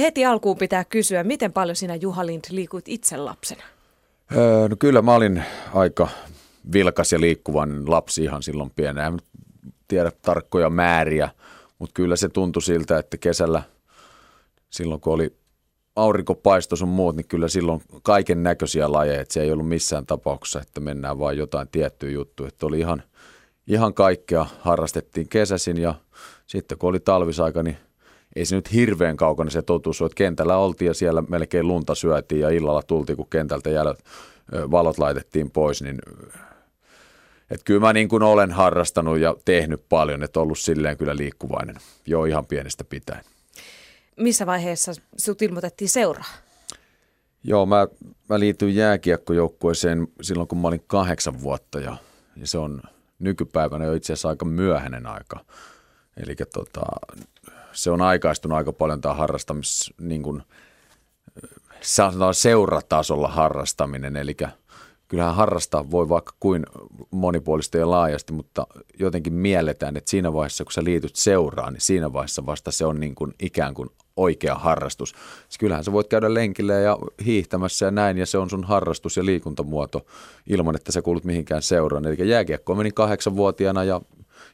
heti alkuun pitää kysyä, miten paljon sinä Juha Lind liikuit itse lapsena? Öö, no kyllä mä olin aika vilkas ja liikkuvan lapsi ihan silloin pienenä. En tiedä tarkkoja määriä, mutta kyllä se tuntui siltä, että kesällä silloin kun oli aurinkopaistos sun muut, niin kyllä silloin kaiken näköisiä lajeja, että se ei ollut missään tapauksessa, että mennään vain jotain tiettyä juttua, että oli ihan, ihan kaikkea harrastettiin kesäsin ja sitten kun oli talvisaika, niin ei se nyt hirveän kaukana se totuus että kentällä oltiin ja siellä melkein lunta syötiin ja illalla tultiin, kun kentältä jäljellä valot laitettiin pois, niin että kyllä mä niin kuin olen harrastanut ja tehnyt paljon, että ollut silleen kyllä liikkuvainen jo ihan pienestä pitäen. Missä vaiheessa sut ilmoitettiin seuraa? Joo, mä, mä liityin jääkiekkojoukkueeseen silloin, kun mä olin kahdeksan vuotta ja, ja se on nykypäivänä jo itse asiassa aika myöhäinen aika. Eli tota, se on aikaistunut aika paljon tämä harrastamis, niin kuin, seuratasolla harrastaminen, eli – kyllähän harrastaa voi vaikka kuin monipuolisesti ja laajasti, mutta jotenkin mielletään, että siinä vaiheessa, kun sä liityt seuraan, niin siinä vaiheessa vasta se on niin kuin ikään kuin oikea harrastus. Siis kyllähän sä voit käydä lenkillä ja hiihtämässä ja näin, ja se on sun harrastus ja liikuntamuoto ilman, että sä kuulut mihinkään seuraan. Eli jääkiekko meni kahdeksanvuotiaana ja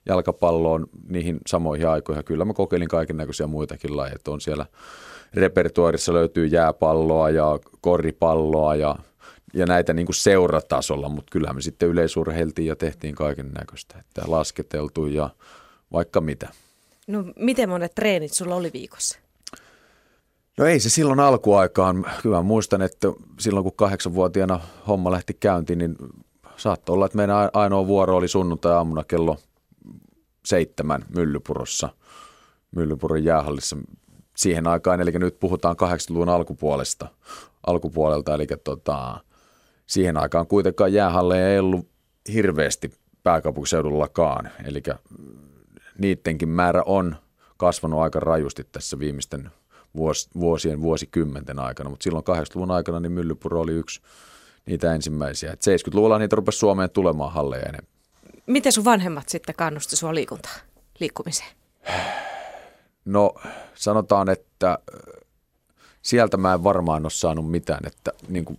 jalkapalloon niihin samoihin aikoihin. Kyllä mä kokeilin kaiken näköisiä muitakin lajeja. On siellä repertuarissa löytyy jääpalloa ja koripalloa ja – ja näitä niin kuin seuratasolla, mutta kyllähän me sitten yleisurheiltiin ja tehtiin kaiken näköistä, että lasketeltu ja vaikka mitä. No miten monet treenit sulla oli viikossa? No ei se silloin alkuaikaan. Kyllä muistan, että silloin kun kahdeksanvuotiaana homma lähti käyntiin, niin saattoi olla, että meidän ainoa vuoro oli sunnuntai-aamuna kello seitsemän Myllypurossa, Myllypuron jäähallissa siihen aikaan. Eli nyt puhutaan 80-luvun alkupuolesta, alkupuolelta, eli tota, siihen aikaan kuitenkaan jäähalleja ei ollut hirveästi pääkaupunkiseudullakaan. Eli niidenkin määrä on kasvanut aika rajusti tässä viimeisten vuosien, vuosikymmenten aikana, mutta silloin 80-luvun aikana niin Myllypuro oli yksi niitä ensimmäisiä. Et 70-luvulla niitä rupesi Suomeen tulemaan halleja enemmän. Miten sun vanhemmat sitten kannusti sua liikuntaan, liikkumiseen? No sanotaan, että sieltä mä en varmaan ole saanut mitään, että niin kuin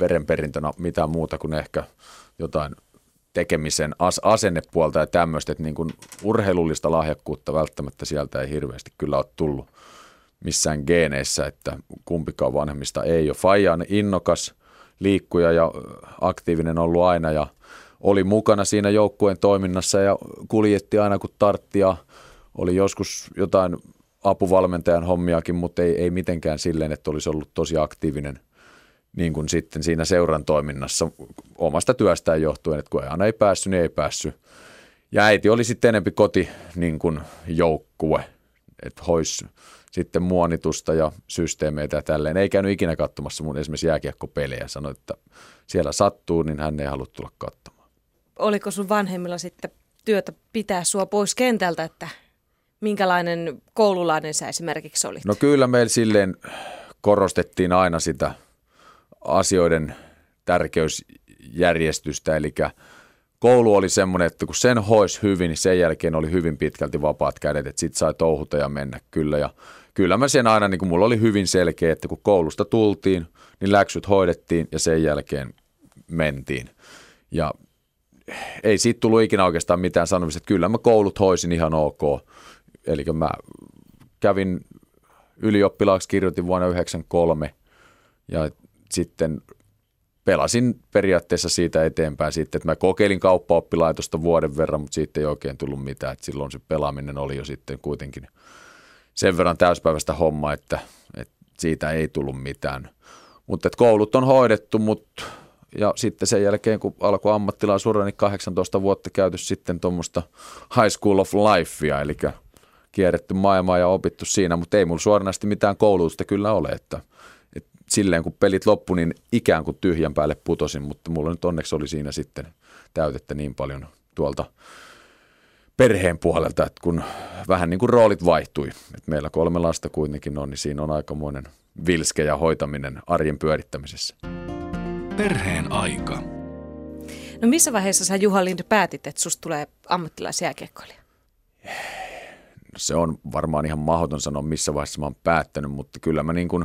verenperintönä mitään muuta kuin ehkä jotain tekemisen as- asennepuolta ja tämmöistä, että niin kuin urheilullista lahjakkuutta välttämättä sieltä ei hirveästi kyllä ole tullut missään geeneissä, että kumpikaan vanhemmista ei ole. Faija on innokas liikkuja ja aktiivinen ollut aina ja oli mukana siinä joukkueen toiminnassa ja kuljetti aina kun tartti ja oli joskus jotain apuvalmentajan hommiakin, mutta ei, ei mitenkään silleen, että olisi ollut tosi aktiivinen niin kuin sitten siinä seuran toiminnassa omasta työstään johtuen, että kun aina ei päässyt, niin ei päässyt. Ja äiti oli sitten enempi koti niin kuin joukkue, että hois sitten muonitusta ja systeemeitä ja tälleen. Ei käynyt ikinä katsomassa mun esimerkiksi jääkiekkopelejä. Sanoi, että siellä sattuu, niin hän ei halua tulla katsomaan. Oliko sun vanhemmilla sitten työtä pitää sua pois kentältä, että minkälainen koululainen sä esimerkiksi olit? No kyllä meillä silleen korostettiin aina sitä – asioiden tärkeysjärjestystä, eli koulu oli semmoinen, että kun sen hois hyvin, niin sen jälkeen oli hyvin pitkälti vapaat kädet, että sit sai touhuta ja mennä kyllä. Ja kyllä mä sen aina, niin kuin mulla oli hyvin selkeä, että kun koulusta tultiin, niin läksyt hoidettiin ja sen jälkeen mentiin. Ja ei siitä tullut ikinä oikeastaan mitään sanomista, että kyllä mä koulut hoisin ihan ok. Eli mä kävin ylioppilaaksi, kirjoitin vuonna 1993 ja sitten pelasin periaatteessa siitä eteenpäin sitten, että mä kokeilin kauppaoppilaitosta vuoden verran, mutta siitä ei oikein tullut mitään. Että silloin se pelaaminen oli jo sitten kuitenkin sen verran täyspäiväistä hommaa, että, että siitä ei tullut mitään. Mutta koulut on hoidettu, mutta ja sitten sen jälkeen, kun alkoi ammattilaisura, niin 18 vuotta käyty sitten tuommoista High School of Lifea, eli kierretty maailmaa ja opittu siinä, mutta ei mulla suoranaisesti mitään koulutusta kyllä ole, että – silleen kun pelit loppu, niin ikään kuin tyhjän päälle putosin, mutta mulla nyt onneksi oli siinä sitten täytettä niin paljon tuolta perheen puolelta, että kun vähän niin kuin roolit vaihtui, että meillä kolme lasta kuitenkin on, niin siinä on aikamoinen vilske ja hoitaminen arjen pyörittämisessä. Perheen aika. No missä vaiheessa sä Juha Lind päätit, että susta tulee ammattilaisjääkiekkoilija? se on varmaan ihan mahdoton sanoa, missä vaiheessa mä oon päättänyt, mutta kyllä mä niin kuin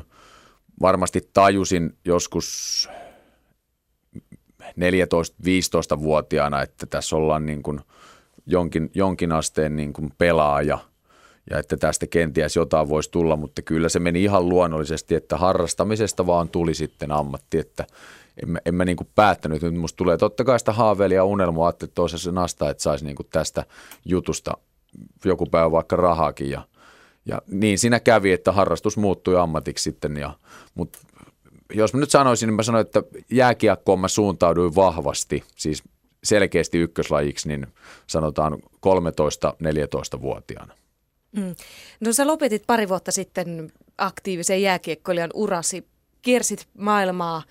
varmasti tajusin joskus 14-15-vuotiaana, että tässä ollaan niin kuin jonkin, jonkin asteen niin kuin pelaaja ja että tästä kenties jotain voisi tulla, mutta kyllä se meni ihan luonnollisesti, että harrastamisesta vaan tuli sitten ammatti, että en mä, en mä niin päättänyt, nyt musta tulee totta kai sitä haaveilia ja unelmoa, että toisessa nasta, että saisi niin tästä jutusta joku päivä vaikka rahaakin ja, ja niin siinä kävi, että harrastus muuttui ammatiksi sitten, ja, mutta jos mä nyt sanoisin, niin mä sanoin, että jääkiekkoon mä suuntauduin vahvasti, siis selkeästi ykköslajiksi, niin sanotaan 13-14-vuotiaana. Mm. No sä lopetit pari vuotta sitten aktiivisen jääkiekkoilijan urasi, kiersit maailmaa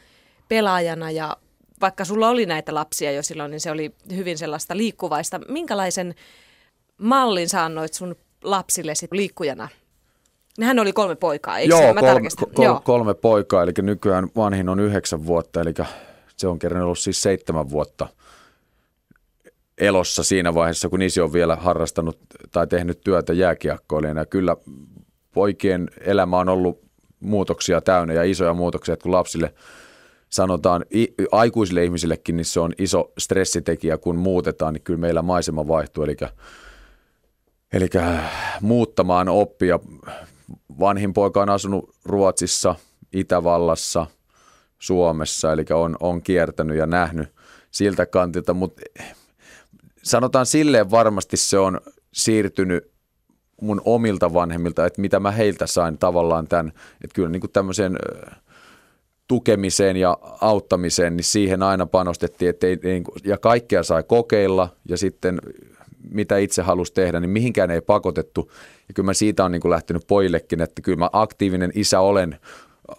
pelaajana ja vaikka sulla oli näitä lapsia jo silloin, niin se oli hyvin sellaista liikkuvaista. Minkälaisen mallin sä annoit sun lapsille sit liikkujana? Nehän oli kolme poikaa, eikö Joo, Mä kolme, kol, Joo. kolme poikaa, eli nykyään vanhin on yhdeksän vuotta, eli se on kerran ollut siis seitsemän vuotta elossa siinä vaiheessa, kun isi on vielä harrastanut tai tehnyt työtä jääkiekkoilijana. Ja kyllä poikien elämä on ollut muutoksia täynnä ja isoja muutoksia, että kun lapsille sanotaan aikuisille ihmisillekin, niin se on iso stressitekijä, kun muutetaan, niin kyllä meillä maisema vaihtuu, eli, eli muuttamaan oppia vanhin poika on asunut Ruotsissa, Itävallassa, Suomessa, eli on, on kiertänyt ja nähnyt siltä kantilta, mutta sanotaan silleen varmasti se on siirtynyt mun omilta vanhemmilta, että mitä mä heiltä sain tavallaan tämän, että kyllä niin kuin tämmöiseen tukemiseen ja auttamiseen, niin siihen aina panostettiin, että ei, ja kaikkea sai kokeilla ja sitten mitä itse halusi tehdä, niin mihinkään ei pakotettu. Ja kyllä mä siitä on niin kuin lähtenyt poillekin, että kyllä mä aktiivinen isä olen,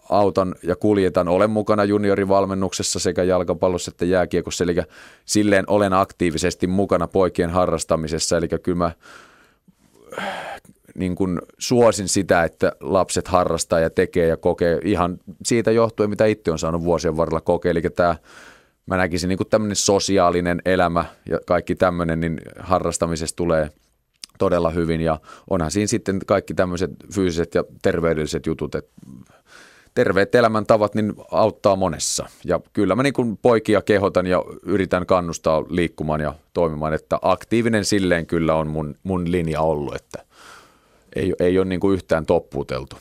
autan ja kuljetan, olen mukana juniorivalmennuksessa sekä jalkapallossa että jääkiekossa, eli silleen olen aktiivisesti mukana poikien harrastamisessa, eli kyllä mä niin kuin suosin sitä, että lapset harrastaa ja tekee ja kokee ihan siitä johtuen, mitä itse on saanut vuosien varrella kokea, eli tämä mä näkisin niin tämmöinen sosiaalinen elämä ja kaikki tämmöinen, niin harrastamisesta tulee todella hyvin ja onhan siinä sitten kaikki tämmöiset fyysiset ja terveydelliset jutut, että terveet elämäntavat niin auttaa monessa. Ja kyllä mä niin kuin poikia kehotan ja yritän kannustaa liikkumaan ja toimimaan, että aktiivinen silleen kyllä on mun, mun linja ollut, että ei, ei ole niin kuin yhtään toppuuteltu.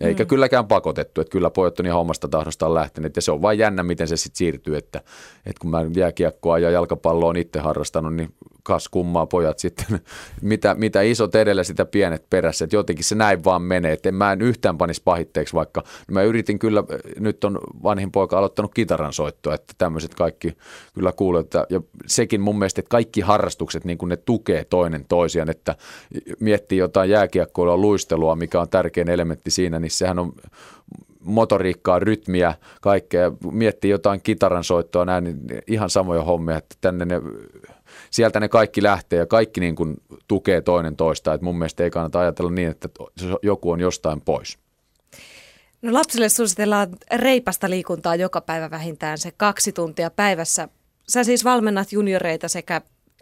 Eikä mm. kylläkään pakotettu, että kyllä pojat on ihan omasta tahdostaan lähteneet ja se on vain jännä, miten se sitten siirtyy, että, että kun mä jääkiekkoa ja jalkapalloa on itse harrastanut, niin kas kummaa pojat sitten, mitä, mitä isot edellä sitä pienet perässä, että jotenkin se näin vaan menee, että mä en yhtään panisi pahitteeksi, vaikka. Mä yritin kyllä, nyt on vanhin poika aloittanut kitaran soittoa, että tämmöiset kaikki kyllä kuulee, ja sekin mun mielestä, että kaikki harrastukset niin kuin ne tukee toinen toisiaan, että miettii jotain jääkiekkoilua, luistelua, mikä on tärkein elementti siinä, niin sehän on motoriikkaa, rytmiä, kaikkea, miettii jotain kitaran soittoa, näin, niin ihan samoja hommia, että tänne ne sieltä ne kaikki lähtee ja kaikki niin kuin tukee toinen toista. Et mun mielestä ei kannata ajatella niin, että joku on jostain pois. No lapsille suositellaan reipasta liikuntaa joka päivä vähintään se kaksi tuntia päivässä. Sä siis valmennat junioreita sekä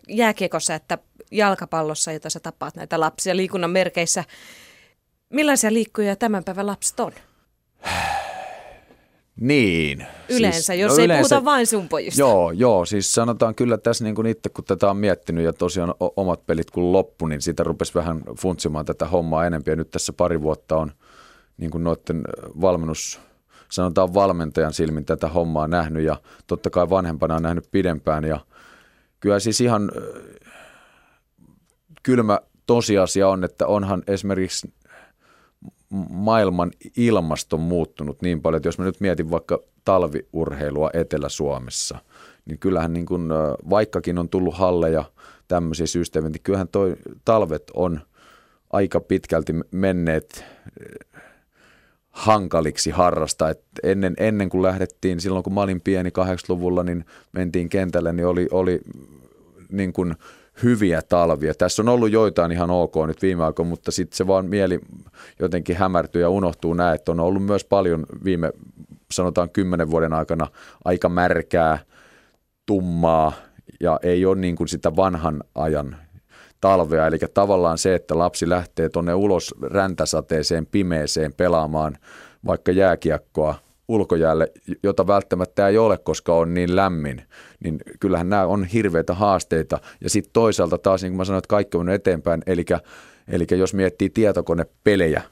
jääkiekossa että jalkapallossa, jota sä tapaat näitä lapsia liikunnan merkeissä. Millaisia liikkuja tämän päivän lapset on? Niin. Yleensä, siis, jos no ei yleensä, puhuta vain sun pojista. Joo, joo, siis sanotaan kyllä tässä niin kuin itse, kun tätä on miettinyt ja tosiaan omat pelit kun loppu, niin siitä rupesi vähän funtsimaan tätä hommaa enemmän. Ja nyt tässä pari vuotta on niin kuin noiden valmennus, sanotaan valmentajan silmin tätä hommaa nähnyt ja totta kai vanhempana on nähnyt pidempään. Ja kyllä siis ihan kylmä tosiasia on, että onhan esimerkiksi maailman ilmasto muuttunut niin paljon, että jos mä nyt mietin vaikka talviurheilua Etelä-Suomessa, niin kyllähän niin kuin, vaikkakin on tullut halleja tämmöisiä systeemejä, niin kyllähän toi talvet on aika pitkälti menneet hankaliksi harrastaa. Et ennen, ennen kuin lähdettiin, silloin kun mä olin pieni 80-luvulla, niin mentiin kentälle, niin oli, oli niin kuin hyviä talvia. Tässä on ollut joitain ihan ok nyt viime aikoina, mutta sitten se vaan mieli jotenkin hämärtyy ja unohtuu näin, että on ollut myös paljon viime sanotaan kymmenen vuoden aikana aika märkää, tummaa ja ei ole niin kuin sitä vanhan ajan talvea. Eli tavallaan se, että lapsi lähtee tuonne ulos räntäsateeseen, pimeeseen pelaamaan vaikka jääkiekkoa ulkojäälle, jota välttämättä ei ole, koska on niin lämmin, niin kyllähän nämä on hirveitä haasteita. Ja sitten toisaalta taas, niin kuin mä sanoin, että kaikki on eteenpäin, eli, eli jos miettii tietokonepelejä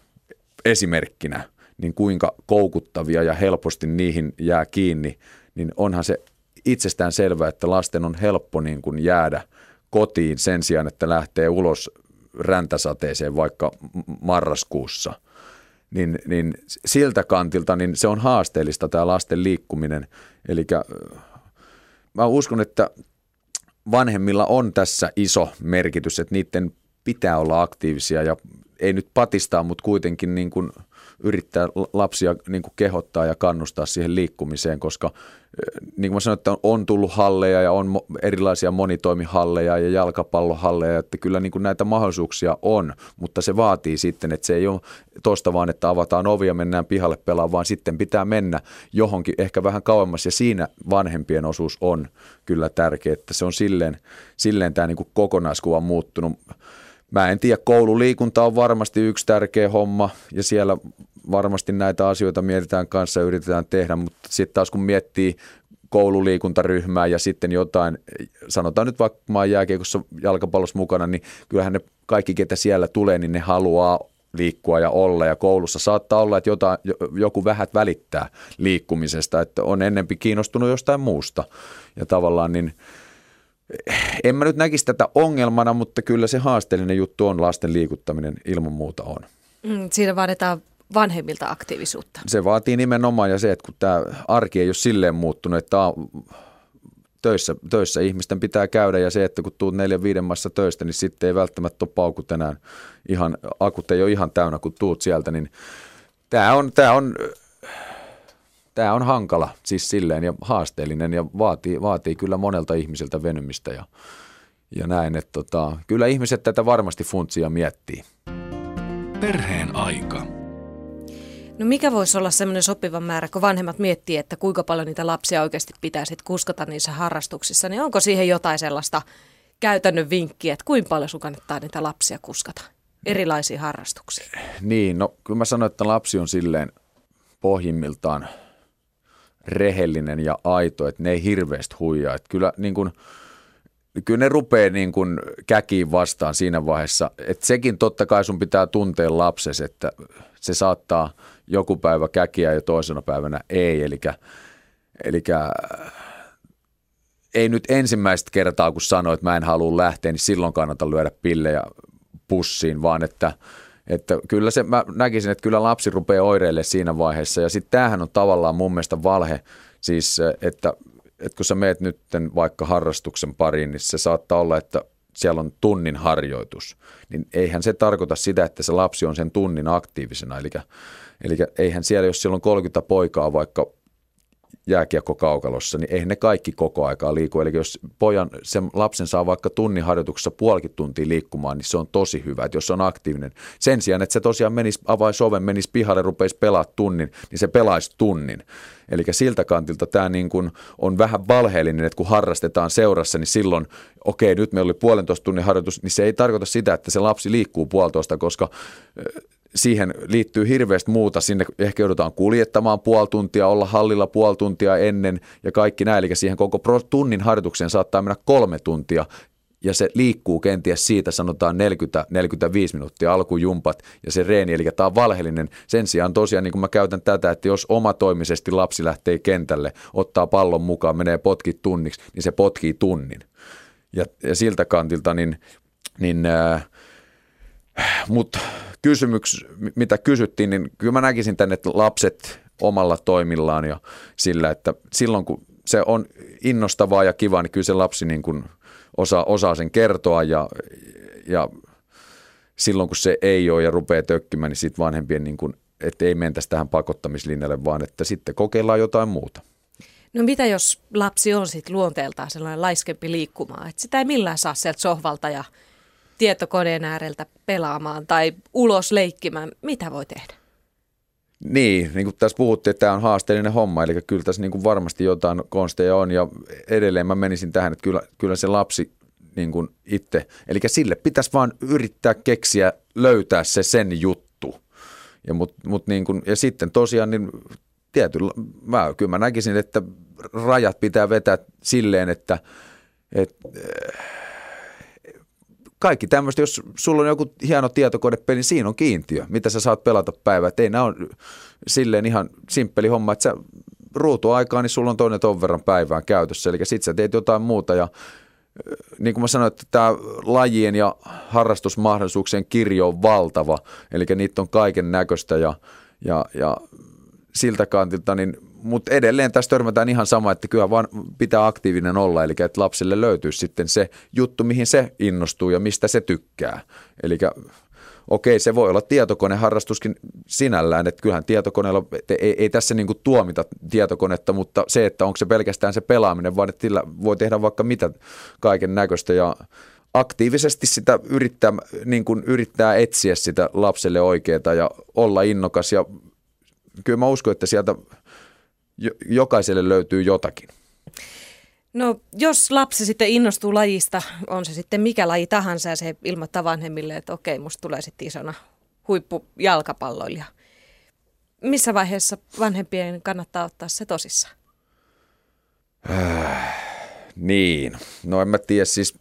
esimerkkinä, niin kuinka koukuttavia ja helposti niihin jää kiinni, niin onhan se itsestään selvää, että lasten on helppo niin kuin jäädä kotiin sen sijaan, että lähtee ulos räntäsateeseen vaikka marraskuussa. Niin, niin siltä kantilta niin se on haasteellista tämä lasten liikkuminen. Eli mä uskon, että vanhemmilla on tässä iso merkitys, että niiden pitää olla aktiivisia ja ei nyt patistaa, mutta kuitenkin niin kuin – yrittää lapsia niin kuin kehottaa ja kannustaa siihen liikkumiseen, koska niin kuin mä sanoin, että on tullut halleja ja on erilaisia monitoimihalleja ja jalkapallohalleja, että kyllä niin kuin näitä mahdollisuuksia on, mutta se vaatii sitten, että se ei ole tuosta vaan, että avataan ovi ja mennään pihalle pelaamaan, vaan sitten pitää mennä johonkin ehkä vähän kauemmas. Ja siinä vanhempien osuus on kyllä tärkeä, että se on silleen, silleen tämä niin kuin kokonaiskuva muuttunut Mä en tiedä, koululiikunta on varmasti yksi tärkeä homma ja siellä varmasti näitä asioita mietitään kanssa ja yritetään tehdä, mutta sitten taas kun miettii koululiikuntaryhmää ja sitten jotain, sanotaan nyt vaikka mä oon jääkiekossa jalkapallossa mukana, niin kyllähän ne kaikki, ketä siellä tulee, niin ne haluaa liikkua ja olla ja koulussa saattaa olla, että jotain, joku vähät välittää liikkumisesta, että on ennempi kiinnostunut jostain muusta. Ja tavallaan niin – en mä nyt näkisi tätä ongelmana, mutta kyllä se haasteellinen juttu on lasten liikuttaminen ilman muuta on. Mm, siinä vaaditaan vanhemmilta aktiivisuutta. Se vaatii nimenomaan ja se, että kun tämä arki ei ole silleen muuttunut, että töissä, töissä ihmisten pitää käydä ja se, että kun tuut neljän viiden maassa töistä, niin sitten ei välttämättä ole paukut enää ihan, akut ei ole ihan täynnä, kun tuut sieltä, niin tämä on, tämä on tämä on hankala siis silleen ja haasteellinen ja vaatii, vaatii kyllä monelta ihmiseltä venymistä ja, ja näin, että tota, kyllä ihmiset tätä varmasti funtsia miettii. Perheen aika. No mikä voisi olla semmoinen sopiva määrä, kun vanhemmat miettii, että kuinka paljon niitä lapsia oikeasti pitäisi kuskata niissä harrastuksissa, niin onko siihen jotain sellaista käytännön vinkkiä, että kuinka paljon sun kannattaa niitä lapsia kuskata erilaisiin harrastuksiin? Niin, no kyllä mä sanoin, että lapsi on silleen pohjimmiltaan – rehellinen ja aito, että ne ei hirveästi huijaa. Että kyllä, niin kuin, kyllä ne rupeaa niin kuin käkiin vastaan siinä vaiheessa. Että sekin totta kai sun pitää tuntea lapsesi, että se saattaa joku päivä käkiä ja toisena päivänä ei. Eli, ei nyt ensimmäistä kertaa, kun sanoo, että mä en halua lähteä, niin silloin kannata lyödä pillejä pussiin, vaan että – että kyllä se, mä näkisin, että kyllä lapsi rupeaa oireille siinä vaiheessa. Ja sitten tämähän on tavallaan mun mielestä valhe, siis että, että kun sä meet nyt vaikka harrastuksen pariin, niin se saattaa olla, että siellä on tunnin harjoitus, niin eihän se tarkoita sitä, että se lapsi on sen tunnin aktiivisena. Eli, eli eihän siellä, jos siellä on 30 poikaa vaikka jääkiekkokaukalossa, niin eihän ne kaikki koko aikaa liiku. Eli jos pojan, sen lapsen saa vaikka tunnin harjoituksessa puolikin tuntia liikkumaan, niin se on tosi hyvä, että jos on aktiivinen. Sen sijaan, että se tosiaan menisi, avaisi oven, menisi pihalle, rupeisi pelaa tunnin, niin se pelaisi tunnin. Eli siltä kantilta tämä niin kuin on vähän valheellinen, että kun harrastetaan seurassa, niin silloin, okei, nyt meillä oli puolentoista tunnin harjoitus, niin se ei tarkoita sitä, että se lapsi liikkuu puolitoista, koska siihen liittyy hirveästi muuta. Sinne ehkä joudutaan kuljettamaan puoli tuntia, olla hallilla puoli tuntia ennen ja kaikki näin. Eli siihen koko tunnin harjoitukseen saattaa mennä kolme tuntia ja se liikkuu kenties siitä sanotaan 40-45 minuuttia alkujumpat ja se reeni, eli tämä on valheellinen. Sen sijaan tosiaan niin kuin mä käytän tätä, että jos omatoimisesti lapsi lähtee kentälle, ottaa pallon mukaan, menee potkit tunniksi, niin se potkii tunnin. Ja, ja siltä kantilta, niin, niin äh, mutta kysymyks, mitä kysyttiin, niin kyllä mä näkisin tänne, että lapset omalla toimillaan ja sillä, että silloin kun se on innostavaa ja kivaa, niin kyllä se lapsi niin kuin osaa, osaa sen kertoa ja, ja silloin kun se ei ole ja rupeaa tökkimään, niin sitten vanhempien niin kuin, että ei mentäisi tähän pakottamislinjalle, vaan että sitten kokeillaan jotain muuta. No mitä jos lapsi on sitten luonteeltaan sellainen laiskempi liikkumaan, että sitä ei millään saa sieltä sohvalta ja tietokoneen ääreltä pelaamaan tai ulos leikkimään, mitä voi tehdä? Niin, niin kuin tässä puhuttiin, että tämä on haasteellinen homma, eli kyllä tässä niin kuin varmasti jotain konsteja on ja edelleen mä menisin tähän, että kyllä, kyllä se lapsi niin kuin itse. Eli sille pitäisi vaan yrittää keksiä, löytää se sen juttu. Ja, mut, mut niin kuin, ja sitten tosiaan niin tietyllä, mä, kyllä mä näkisin, että rajat pitää vetää silleen, että, että kaikki tämmöistä, jos sulla on joku hieno tietokonepeli, niin siinä on kiintiö, mitä sä saat pelata päivää. ei nämä on silleen ihan simppeli homma, että sä ruutuaikaa, niin sulla on toinen ton verran päivään käytössä. Eli sit sä teet jotain muuta ja niin kuin mä sanoin, että tämä lajien ja harrastusmahdollisuuksien kirjo on valtava, eli niitä on kaiken näköistä ja, ja, ja siltä kantilta, niin, mutta edelleen tässä törmätään ihan sama, että kyllä vaan pitää aktiivinen olla, eli että lapsille löytyy sitten se juttu, mihin se innostuu ja mistä se tykkää. Eli okei, se voi olla tietokoneharrastuskin sinällään, että kyllähän tietokoneella, ei, ei tässä niin tuomita tietokonetta, mutta se, että onko se pelkästään se pelaaminen, vaan että sillä voi tehdä vaikka mitä kaiken näköistä ja aktiivisesti sitä yrittää, niin kuin yrittää etsiä sitä lapselle oikeaa ja olla innokas ja kyllä mä uskon, että sieltä jokaiselle löytyy jotakin. No jos lapsi sitten innostuu lajista, on se sitten mikä laji tahansa ja se ilmoittaa vanhemmille, että okei, musta tulee sitten isona huippujalkapalloilija. Missä vaiheessa vanhempien kannattaa ottaa se tosissaan? Äh, niin, no en mä tiedä, siis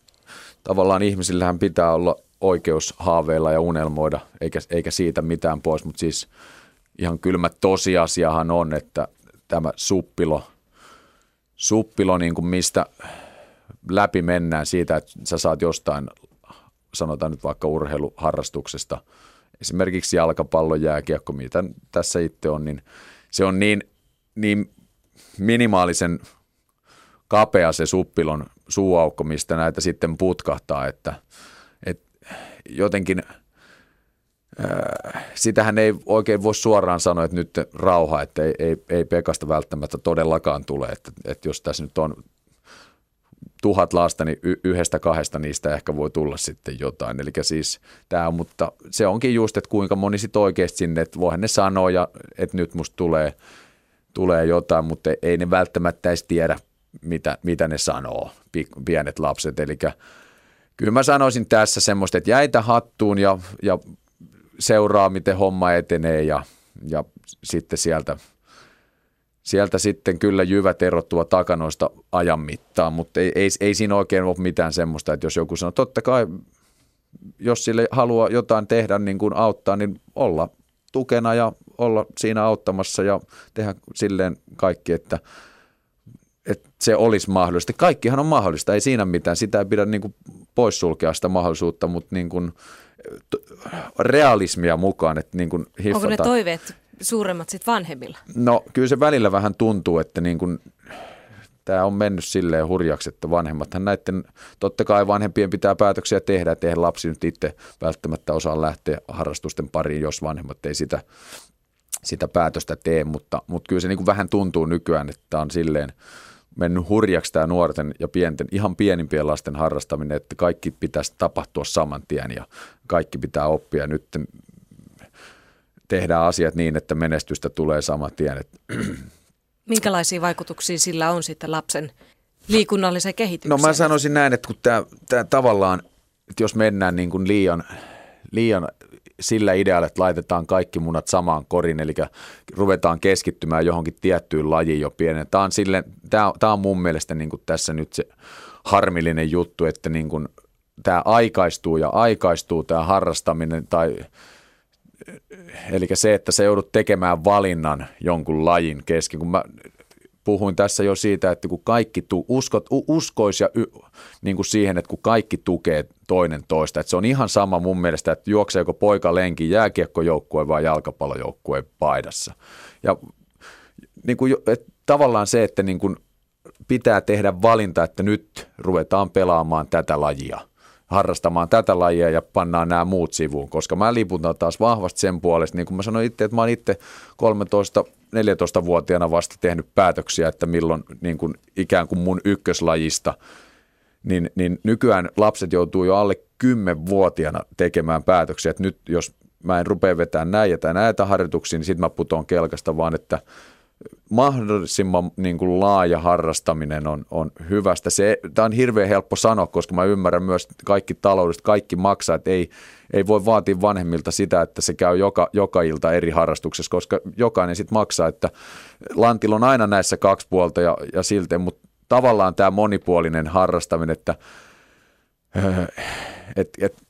tavallaan ihmisillähän pitää olla oikeus haaveilla ja unelmoida, eikä, eikä siitä mitään pois, mutta siis ihan kylmä tosiasiahan on, että tämä suppilo – suppilo, niin kuin mistä läpi mennään siitä, että sä saat jostain, sanotaan nyt vaikka urheiluharrastuksesta, esimerkiksi jalkapallo, jääkiekko, mitä tässä itse on, niin se on niin, niin minimaalisen kapea se suppilon suuaukko, mistä näitä sitten putkahtaa, että, että jotenkin – sitähän ei oikein voi suoraan sanoa, että nyt rauha, että ei, ei, ei Pekasta välttämättä todellakaan tule, että, että jos tässä nyt on tuhat lasta, niin yhdestä kahdesta niistä ehkä voi tulla sitten jotain. Eli siis tämä mutta se onkin just, että kuinka moni sitten oikeasti sinne, että voihan ne sanoa, ja, että nyt musta tulee, tulee jotain, mutta ei ne välttämättä edes tiedä, mitä, mitä ne sanoo, pienet lapset. Eli kyllä mä sanoisin tässä semmoista, että jäitä hattuun ja, ja seuraa, miten homma etenee ja, ja sitten sieltä, sieltä sitten kyllä jyvät erottua takanoista ajan mittaan, mutta ei, ei, ei siinä oikein ole mitään semmoista, että jos joku sanoo, totta kai jos sille haluaa jotain tehdä niin kuin auttaa, niin olla tukena ja olla siinä auttamassa ja tehdä silleen kaikki, että, että se olisi mahdollista. Kaikkihan on mahdollista, ei siinä mitään. Sitä ei pidä niin kuin poissulkea sitä mahdollisuutta, mutta niin kuin – realismia mukaan. Että niin kuin Onko ne toiveet suuremmat sitten vanhemmilla? No kyllä se välillä vähän tuntuu, että niin kuin, tämä on mennyt silleen hurjaksi, että vanhemmathan näiden, totta kai vanhempien pitää päätöksiä tehdä, että eihän lapsi nyt itse välttämättä osaa lähteä harrastusten pariin, jos vanhemmat ei sitä, sitä päätöstä tee, mutta, mutta kyllä se niin kuin vähän tuntuu nykyään, että on silleen, mennyt hurjaksi tämä nuorten ja pienten, ihan pienimpien lasten harrastaminen, että kaikki pitäisi tapahtua saman tien ja kaikki pitää oppia. Nyt tehdään asiat niin, että menestystä tulee saman tien. Minkälaisia vaikutuksia sillä on sitten lapsen liikunnalliseen kehitykseen? No mä sanoisin näin, että kun tämä, tämä tavallaan, että jos mennään niin kuin liian, liian sillä idealla, että laitetaan kaikki munat samaan korin, eli ruvetaan keskittymään johonkin tiettyyn lajiin jo pienen. Tämä on, sille, tämä, tämä on mun mielestä niin kuin tässä nyt se harmillinen juttu, että niin kuin tämä aikaistuu ja aikaistuu tämä harrastaminen tai Eli se, että sä joudut tekemään valinnan jonkun lajin kesken. Kun mä puhuin tässä jo siitä, että kun kaikki tu, uskot, uskois ja y, niin kuin siihen, että kun kaikki tukee toinen toista, että se on ihan sama mun mielestä, että juokseeko poika lenki jääkiekkojoukkue vai jalkapallojoukkue paidassa. Ja niin kuin, että tavallaan se, että niin kuin pitää tehdä valinta, että nyt ruvetaan pelaamaan tätä lajia – harrastamaan tätä lajia ja pannaan nämä muut sivuun, koska mä liputan taas vahvasti sen puolesta, niin kuin mä sanoin itse, että mä oon itse 13-14-vuotiaana vasta tehnyt päätöksiä, että milloin niin kuin ikään kuin mun ykköslajista, niin, niin nykyään lapset joutuu jo alle 10-vuotiaana tekemään päätöksiä, että nyt jos mä en rupea vetämään näitä tai näitä harjoituksia, niin sitten mä putoon kelkasta, vaan että mahdollisimman niin kuin laaja harrastaminen on, on hyvästä. Se, tämä on hirveän helppo sanoa, koska mä ymmärrän myös kaikki taloudelliset, kaikki maksaa, että ei, ei voi vaatia vanhemmilta sitä, että se käy joka, joka ilta eri harrastuksessa, koska jokainen sitten maksaa, että lantilla on aina näissä kaksi puolta ja, ja silti, mutta tavallaan tämä monipuolinen harrastaminen, että et, et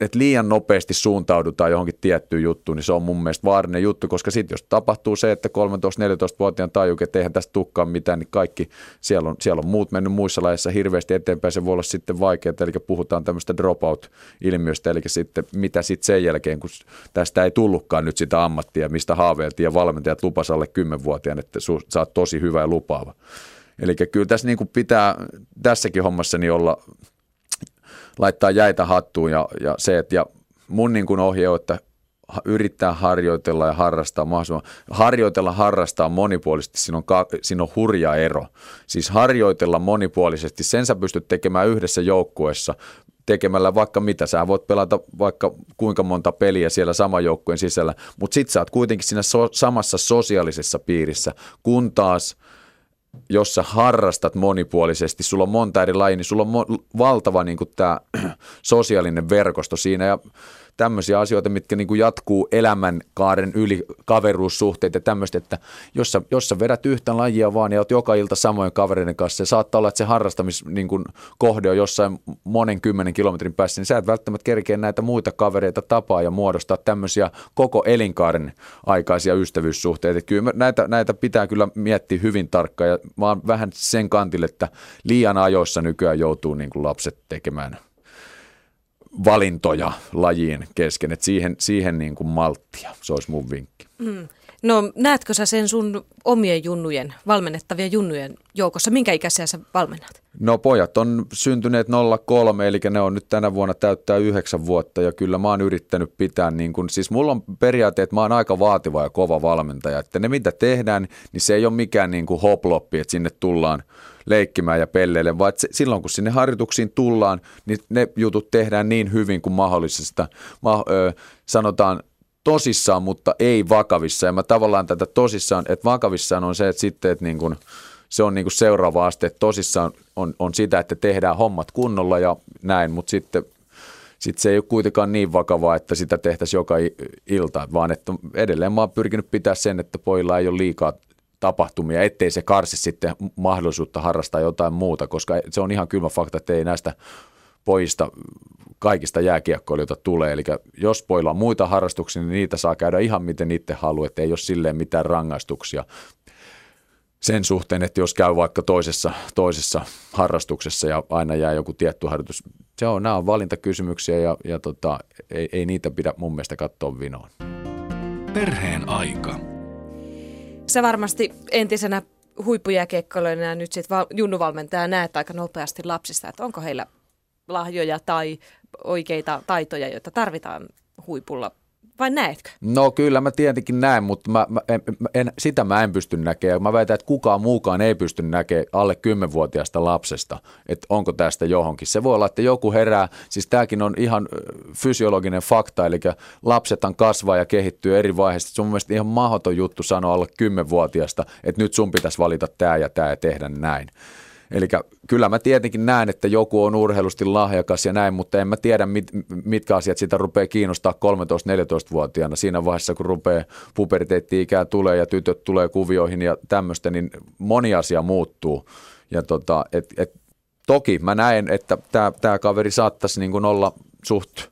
että liian nopeasti suuntaudutaan johonkin tiettyyn juttuun, niin se on mun mielestä vaarallinen juttu, koska sitten jos tapahtuu se, että 13-14-vuotiaan tajuukin, että eihän tästä tukkaan mitään, niin kaikki, siellä on, siellä on muut mennyt muissa lajeissa hirveästi eteenpäin, se voi olla sitten vaikeaa, eli puhutaan tämmöistä dropout-ilmiöstä, eli sitten mitä sitten sen jälkeen, kun tästä ei tullutkaan nyt sitä ammattia, mistä haaveiltiin ja valmentajat lupas alle 10-vuotiaan, että su, sä oot tosi hyvä ja lupaava. Eli kyllä tässä niin kuin pitää tässäkin hommassa niin olla laittaa jäitä hattuun ja, ja se, että ja mun niin kuin ohje on, että yrittää harjoitella ja harrastaa mahdollisimman, harjoitella, harrastaa monipuolisesti, siinä on, ka, siinä on hurja ero. Siis harjoitella monipuolisesti, sen sä pystyt tekemään yhdessä joukkueessa, tekemällä vaikka mitä. Sä voit pelata vaikka kuinka monta peliä siellä saman joukkueen sisällä, mutta sit sä oot kuitenkin siinä so, samassa sosiaalisessa piirissä, kun taas – jos sä harrastat monipuolisesti, sulla on monta eri lajia, niin sulla on mo- valtava niin tämä sosiaalinen verkosto siinä. Ja tämmöisiä asioita, mitkä niin kuin jatkuu elämänkaaren yli, kaveruussuhteet ja tämmöistä, että jos sä, jos sä vedät yhtä lajia vaan ja oot joka ilta samojen kavereiden kanssa, se saattaa olla, että se harrastamis niin kuin kohde on jossain monen kymmenen kilometrin päässä, niin sä et välttämättä kerkeä näitä muita kavereita tapaa ja muodostaa tämmöisiä koko elinkaaren aikaisia ystävyyssuhteita. Että kyllä näitä, näitä pitää kyllä miettiä hyvin tarkkaan ja mä oon vähän sen kantille, että liian ajoissa nykyään joutuu niin kuin lapset tekemään – valintoja lajien kesken, että siihen, siihen niin kuin malttia, se olisi mun vinkki. Mm. No näetkö sä sen sun omien junnujen, valmennettavien junnujen joukossa? Minkä ikäisiä sä valmennat? No pojat on syntyneet 03, eli ne on nyt tänä vuonna täyttää yhdeksän vuotta ja kyllä mä oon yrittänyt pitää niin kuin, siis mulla on periaate, että mä oon aika vaativa ja kova valmentaja, että ne mitä tehdään, niin se ei ole mikään niin kuin hoploppi, että sinne tullaan leikkimään ja pelleille, vaan että silloin kun sinne harjoituksiin tullaan, niin ne jutut tehdään niin hyvin kuin mahdollista. Ma, ö, sanotaan tosissaan, mutta ei vakavissa. Ja mä tavallaan tätä tosissaan, että vakavissaan on se, että sitten, että niin kuin, se on niin kuin seuraava aste, että tosissaan on, on sitä, että tehdään hommat kunnolla ja näin, mutta sitten sitten se ei ole kuitenkaan niin vakavaa, että sitä tehtäisiin joka ilta, vaan että edelleen mä oon pyrkinyt pitää sen, että pojilla ei ole liikaa tapahtumia, ettei se karsi sitten mahdollisuutta harrastaa jotain muuta, koska se on ihan kylmä fakta, että ei näistä pojista kaikista jääkiekkoilijoita tulee. Eli jos pojilla on muita harrastuksia, niin niitä saa käydä ihan miten itse haluaa, että ei ole silleen mitään rangaistuksia sen suhteen, että jos käy vaikka toisessa, toisessa harrastuksessa ja aina jää joku tietty harjoitus. Se on, nämä on valintakysymyksiä ja, ja tota, ei, ei niitä pidä mun mielestä katsoa vinoon. Perheen aika. Sä varmasti entisenä huippujääkiekkoilijoina ja nyt sitten junnuvalmentaja näet aika nopeasti lapsista, että onko heillä lahjoja tai oikeita taitoja, joita tarvitaan huipulla vai näetkö? No kyllä mä tietenkin näen, mutta mä, mä en, en, sitä mä en pysty näkemään. Mä väitän, että kukaan muukaan ei pysty näkemään alle 10-vuotiaasta lapsesta, että onko tästä johonkin. Se voi olla, että joku herää, siis tämäkin on ihan fysiologinen fakta, eli lapsethan kasvaa ja kehittyy eri vaiheissa. Se on mun mielestä ihan mahdoton juttu sanoa alle 10-vuotiaasta, että nyt sun pitäisi valita tämä ja tämä ja tehdä näin. Eli kyllä mä tietenkin näen, että joku on urheilusti lahjakas ja näin, mutta en mä tiedä, mit, mitkä asiat sitä rupeaa kiinnostaa 13-14-vuotiaana. Siinä vaiheessa, kun rupeaa puberteetti-ikää tulee ja tytöt tulee kuvioihin ja tämmöistä, niin moni asia muuttuu. Ja tota, et, et, toki mä näen, että tämä kaveri saattaisi niin olla suht –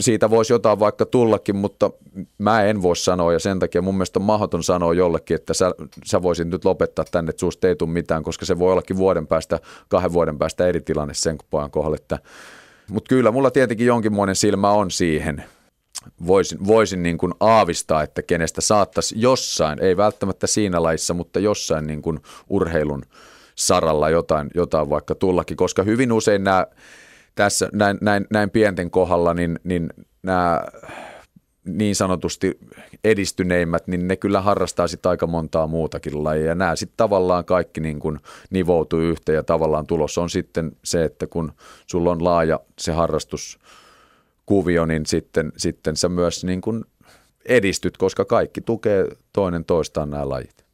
siitä voisi jotain vaikka tullakin, mutta mä en voi sanoa ja sen takia mun mielestä on mahdoton sanoa jollekin, että sä, sä voisit nyt lopettaa tänne, että susta ei tule mitään, koska se voi ollakin vuoden päästä, kahden vuoden päästä eri tilanne sen pojan kohdalla. Mutta kyllä mulla tietenkin jonkinmoinen silmä on siihen. Voisin, voisin niin kuin aavistaa, että kenestä saattaisi jossain, ei välttämättä siinä laissa, mutta jossain niin kuin urheilun saralla jotain, jotain vaikka tullakin, koska hyvin usein nämä tässä näin, näin, näin pienten kohdalla, niin, niin nämä niin sanotusti edistyneimmät, niin ne kyllä harrastaa sitten aika montaa muutakin lajia. Ja nämä sitten tavallaan kaikki niin kuin nivoutuu yhteen ja tavallaan tulos on sitten se, että kun sulla on laaja se harrastuskuvio, niin sitten, sitten sä myös niin kuin edistyt, koska kaikki tukee toinen toistaan nämä lajit.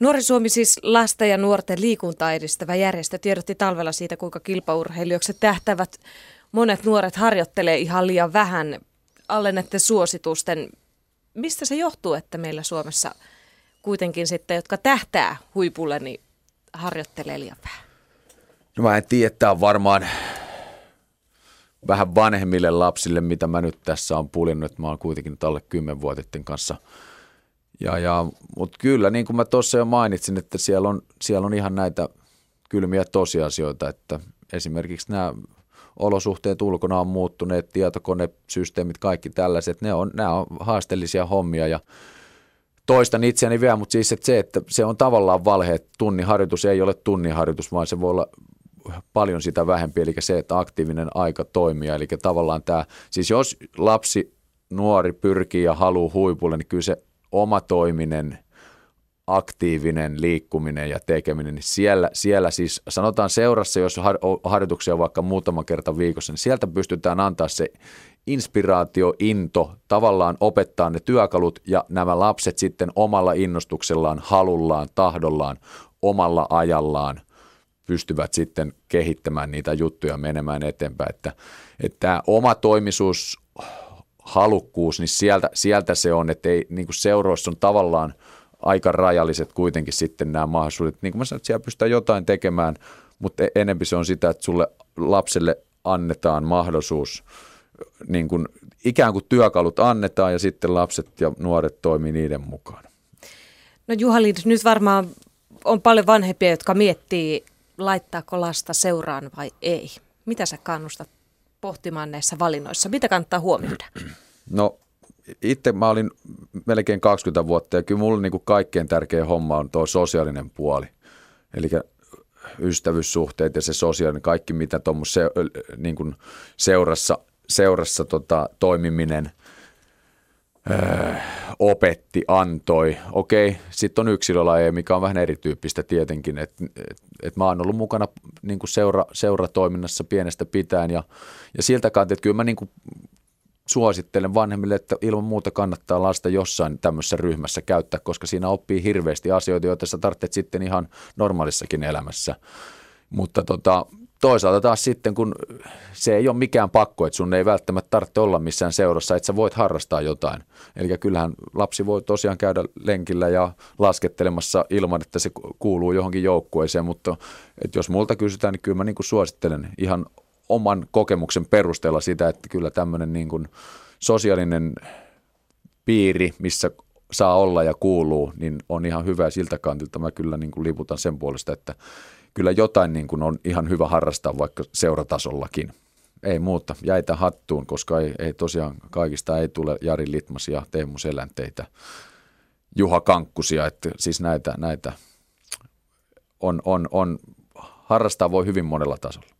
Nuori Suomi siis lasten ja nuorten liikuntaa edistävä järjestö tiedotti talvella siitä, kuinka kilpaurheilijoiksi tähtävät monet nuoret harjoittelee ihan liian vähän alennette suositusten. Mistä se johtuu, että meillä Suomessa kuitenkin sitten, jotka tähtää huipulle, niin harjoittelee liian vähän? No mä en tiedä, tämä on varmaan vähän vanhemmille lapsille, mitä mä nyt tässä on puljennut. Mä oon kuitenkin nyt alle 10 kanssa – ja, ja, Mutta kyllä, niin kuin mä tuossa jo mainitsin, että siellä on, siellä on ihan näitä kylmiä tosiasioita, että esimerkiksi nämä olosuhteet ulkona on muuttuneet, tietokonesysteemit, kaikki tällaiset, ne on, nämä on haasteellisia hommia ja toistan itseäni vielä, mutta siis että se, että se on tavallaan valhe, että tunniharjoitus ei ole tunniharjoitus, vaan se voi olla paljon sitä vähempi, eli se, että aktiivinen aika toimia, eli tavallaan tämä, siis jos lapsi, nuori pyrkii ja haluaa huipulle, niin kyllä se omatoiminen, aktiivinen liikkuminen ja tekeminen, niin siellä, siellä siis sanotaan seurassa, jos har, harjoituksia vaikka muutama kerta viikossa, niin sieltä pystytään antaa se inspiraatio, into, tavallaan opettaa ne työkalut ja nämä lapset sitten omalla innostuksellaan, halullaan, tahdollaan, omalla ajallaan pystyvät sitten kehittämään niitä juttuja menemään eteenpäin. Että, että tämä oma toimisuus halukkuus, niin sieltä, sieltä se on, että ei, niin seuroissa on tavallaan aika rajalliset kuitenkin sitten nämä mahdollisuudet. Niin kuin mä sanoin, että siellä pystytään jotain tekemään, mutta e-, enempi se on sitä, että sulle lapselle annetaan mahdollisuus, niin kuin ikään kuin työkalut annetaan ja sitten lapset ja nuoret toimii niiden mukaan. No Juha nyt varmaan on paljon vanhempia, jotka miettii, laittaako lasta seuraan vai ei. Mitä sä kannustat pohtimaan näissä valinnoissa? Mitä kannattaa huomioida? No itse mä olin melkein 20 vuotta ja kyllä mulle niin kuin kaikkein tärkein homma on tuo sosiaalinen puoli. Eli ystävyyssuhteet ja se sosiaalinen, kaikki mitä tuommoisessa se, niin seurassa, seurassa tota, toimiminen – opetti, antoi. Okei, sitten on yksilölajeja, mikä on vähän erityyppistä tietenkin. Et, et, et mä oon ollut mukana niin seura, seuratoiminnassa pienestä pitäen ja, ja siltä kantilta, että kyllä mä niin kuin suosittelen vanhemmille, että ilman muuta kannattaa lasta jossain tämmöisessä ryhmässä käyttää, koska siinä oppii hirveästi asioita, joita sä tarvitset sitten ihan normaalissakin elämässä. Mutta tota, toisaalta taas sitten, kun se ei ole mikään pakko, että sun ei välttämättä tarvitse olla missään seurassa, että sä voit harrastaa jotain. Eli kyllähän lapsi voi tosiaan käydä lenkillä ja laskettelemassa ilman, että se kuuluu johonkin joukkueeseen, mutta että jos multa kysytään, niin kyllä mä niin kuin suosittelen ihan oman kokemuksen perusteella sitä, että kyllä tämmöinen niin kuin sosiaalinen piiri, missä saa olla ja kuuluu, niin on ihan hyvä siltä kantilta mä kyllä niin kuin liputan sen puolesta, että kyllä jotain niin kuin on ihan hyvä harrastaa vaikka seuratasollakin. Ei muuta, jäitä hattuun, koska ei, ei tosiaan kaikista ei tule Jari Litmasia, Teemu Selänteitä, Juha Kankkusia, että siis näitä, näitä on, on, on, harrastaa voi hyvin monella tasolla.